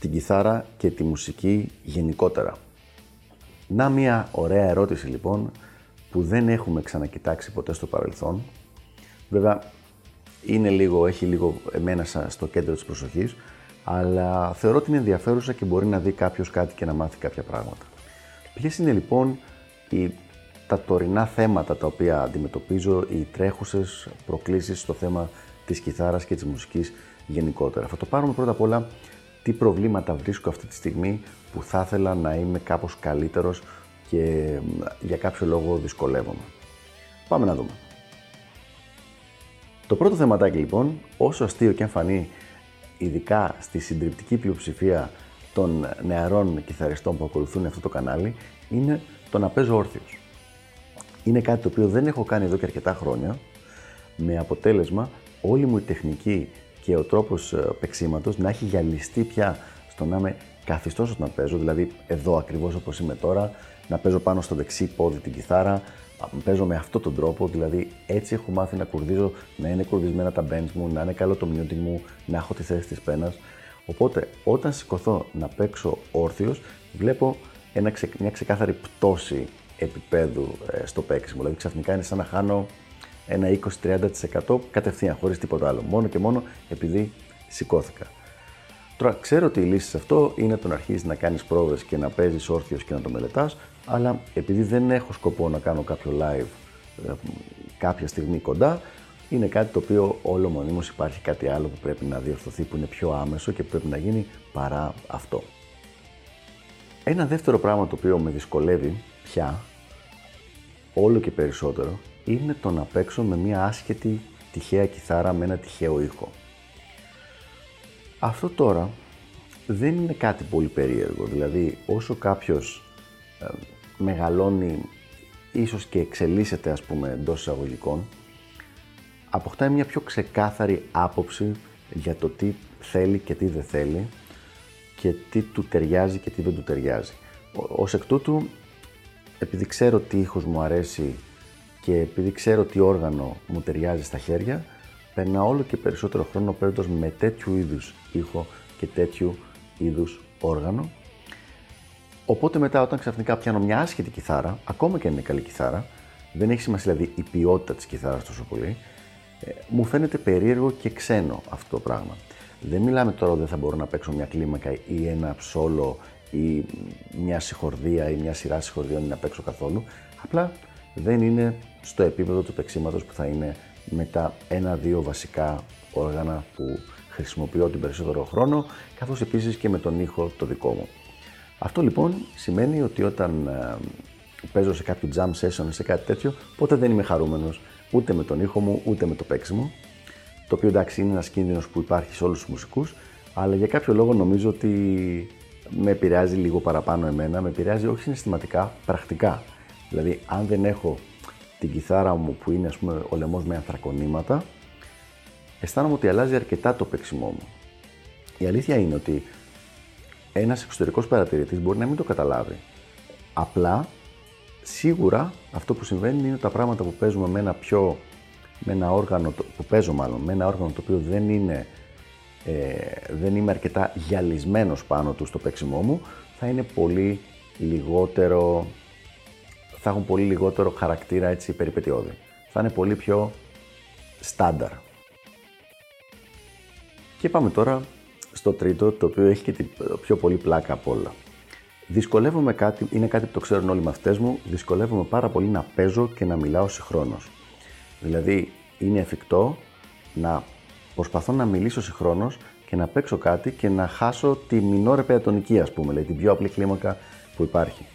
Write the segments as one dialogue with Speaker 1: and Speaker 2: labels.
Speaker 1: στην κιθάρα και τη μουσική γενικότερα. Να μια ωραία ερώτηση λοιπόν που δεν έχουμε ξανακοιτάξει ποτέ στο παρελθόν. Βέβαια είναι λίγο, έχει λίγο εμένα στο κέντρο της προσοχής, αλλά θεωρώ ότι είναι ενδιαφέρουσα και μπορεί να δει κάποιος κάτι και να μάθει κάποια πράγματα. Ποιες είναι λοιπόν οι, τα τωρινά θέματα τα οποία αντιμετωπίζω, οι τρέχουσες προκλήσεις στο θέμα της κιθάρας και της μουσικής γενικότερα; Θα το πάρουμε πρώτα απ' όλα τι προβλήματα βρίσκω αυτή τη στιγμή που θα ήθελα να είμαι κάπως καλύτερος και για κάποιο λόγο δυσκολεύομαι. Πάμε να δούμε. Το πρώτο θεματάκι λοιπόν, όσο αστείο και αν φανεί ειδικά στη συντριπτική πλειοψηφία των νεαρών κιθαριστών που ακολουθούν αυτό το κανάλι, είναι το να παίζω όρθιος. Είναι κάτι το οποίο δεν έχω κάνει εδώ και αρκετά χρόνια, με αποτέλεσμα όλη μου η τεχνική και ο τρόπος ε, παίξήματο να έχει γυαλιστεί πια στο να είμαι καθιστός όταν παίζω, δηλαδή εδώ ακριβώς όπως είμαι τώρα, να παίζω πάνω στο δεξί πόδι την κιθάρα, παίζω με αυτόν τον τρόπο, δηλαδή έτσι έχω μάθει να κουρδίζω, να είναι κουρδισμένα τα bends μου, να είναι καλό το muting μου, να έχω τη θέση της πένας. Οπότε όταν σηκωθώ να παίξω όρθιος, βλέπω ένα, μια ξεκάθαρη πτώση επίπεδου ε, στο παίξιμο. Δηλαδή ξαφνικά είναι σαν να χάνω ένα 20-30% κατευθείαν, χωρίς τίποτα άλλο. Μόνο και μόνο επειδή σηκώθηκα. Τώρα, ξέρω ότι η λύση σε αυτό είναι το να αρχίσει να κάνεις πρόοδε και να παίζεις όρθιος και να το μελετάς, αλλά επειδή δεν έχω σκοπό να κάνω κάποιο live ε, κάποια στιγμή κοντά, είναι κάτι το οποίο όλο μονίμως υπάρχει κάτι άλλο που πρέπει να διορθωθεί, που είναι πιο άμεσο και που πρέπει να γίνει παρά αυτό. Ένα δεύτερο πράγμα το οποίο με δυσκολεύει πια, όλο και περισσότερο, είναι το να παίξω με μια άσχετη τυχαία κιθάρα με ένα τυχαίο ήχο. Αυτό τώρα δεν είναι κάτι πολύ περίεργο, δηλαδή όσο κάποιος ε, μεγαλώνει ίσως και εξελίσσεται ας πούμε εντός εισαγωγικών, αποκτάει μια πιο ξεκάθαρη άποψη για το τι θέλει και τι δεν θέλει και τι του ταιριάζει και τι δεν του ταιριάζει. Ως εκ τούτου, επειδή ξέρω τι ήχος μου αρέσει και επειδή ξέρω τι όργανο μου ταιριάζει στα χέρια, περνάω όλο και περισσότερο χρόνο παίρνοντας με τέτοιου είδους ήχο και τέτοιου είδους όργανο. Οπότε μετά όταν ξαφνικά πιάνω μια άσχετη κιθάρα, ακόμα και αν είναι καλή κιθάρα, δεν έχει σημασία δηλαδή η ποιότητα της κιθάρας τόσο πολύ, ε, μου φαίνεται περίεργο και ξένο αυτό το πράγμα. Δεν μιλάμε τώρα ότι δεν θα μπορώ να παίξω μια κλίμακα ή ένα ψόλο ή μια συγχορδία ή μια σειρά συγχορδιών ή να παίξω καθόλου. Απλά δεν είναι στο επίπεδο του παίξήματος που θα είναι με τα ένα-δύο βασικά όργανα που χρησιμοποιώ την περισσότερο χρόνο, καθώς επίσης και με τον ήχο το δικό μου. Αυτό λοιπόν σημαίνει ότι όταν ε, παίζω σε κάποιο jam session ή σε κάτι τέτοιο, ποτέ δεν είμαι χαρούμενος ούτε με τον ήχο μου, ούτε με το παίξιμο. Το οποίο εντάξει είναι ένας κίνδυνος που υπάρχει σε όλους τους μουσικούς, αλλά για κάποιο λόγο νομίζω ότι με επηρεάζει λίγο παραπάνω εμένα, με επηρεάζει όχι συναισθηματικά, πρακτικά. Δηλαδή, αν δεν έχω την κιθάρα μου που είναι ας πούμε ο λαιμός με ανθρακονήματα, αισθάνομαι ότι αλλάζει αρκετά το παίξιμό μου. Η αλήθεια είναι ότι ένας εξωτερικός παρατηρητής μπορεί να μην το καταλάβει. Απλά, σίγουρα αυτό που συμβαίνει είναι τα πράγματα που παίζουμε με ένα πιο, με ένα όργανο, που παίζω μάλλον, με ένα όργανο το οποίο δεν είναι ε, δεν είμαι αρκετά γυαλισμένος πάνω του στο παίξιμό μου, θα είναι πολύ λιγότερο θα έχουν πολύ λιγότερο χαρακτήρα έτσι περιπετειώδη. Θα είναι πολύ πιο στάνταρ. Και πάμε τώρα στο τρίτο, το οποίο έχει και την πιο πολύ πλάκα από όλα. Δυσκολεύομαι κάτι, είναι κάτι που το ξέρουν όλοι οι μαθητές μου, δυσκολεύομαι πάρα πολύ να παίζω και να μιλάω συγχρόνως. Δηλαδή, είναι εφικτό να προσπαθώ να μιλήσω συγχρόνως και να παίξω κάτι και να χάσω τη μινόρε πεατονική, ας πούμε, δηλαδή την πιο απλή κλίμακα που υπάρχει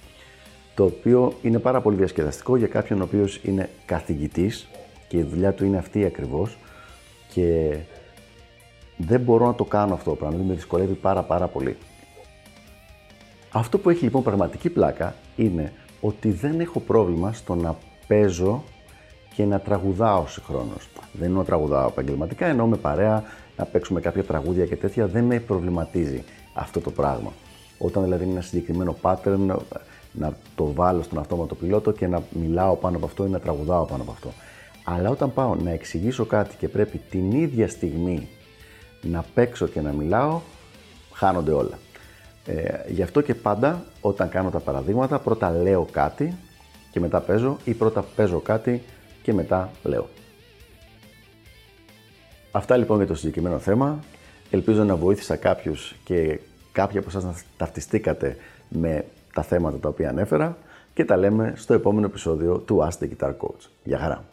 Speaker 1: το οποίο είναι πάρα πολύ διασκεδαστικό για κάποιον ο οποίος είναι καθηγητής και η δουλειά του είναι αυτή ακριβώς και δεν μπορώ να το κάνω αυτό το πράγμα, με δυσκολεύει πάρα πάρα πολύ. Αυτό που έχει λοιπόν πραγματική πλάκα είναι ότι δεν έχω πρόβλημα στο να παίζω και να τραγουδάω συγχρόνως. Δεν εννοώ τραγουδάω επαγγελματικά, εννοώ με παρέα να παίξουμε κάποια τραγούδια και τέτοια. Δεν με προβληματίζει αυτό το πράγμα. Όταν δηλαδή είναι ένα συγκεκριμένο pattern, να το βάλω στον αυτόματο πιλότο και να μιλάω πάνω από αυτό ή να τραγουδάω πάνω από αυτό. Αλλά όταν πάω να εξηγήσω κάτι και πρέπει την ίδια στιγμή να παίξω και να μιλάω, χάνονται όλα. Ε, γι' αυτό και πάντα όταν κάνω τα παραδείγματα πρώτα λέω κάτι και μετά παίζω ή πρώτα παίζω κάτι και μετά λέω. Αυτά λοιπόν για το συγκεκριμένο θέμα. Ελπίζω να βοήθησα κάποιους και κάποιοι από εσάς να ταυτιστήκατε με τα θέματα τα οποία ανέφερα και τα λέμε στο επόμενο επεισόδιο του Ask the Guitar Coach. Γεια χαρά!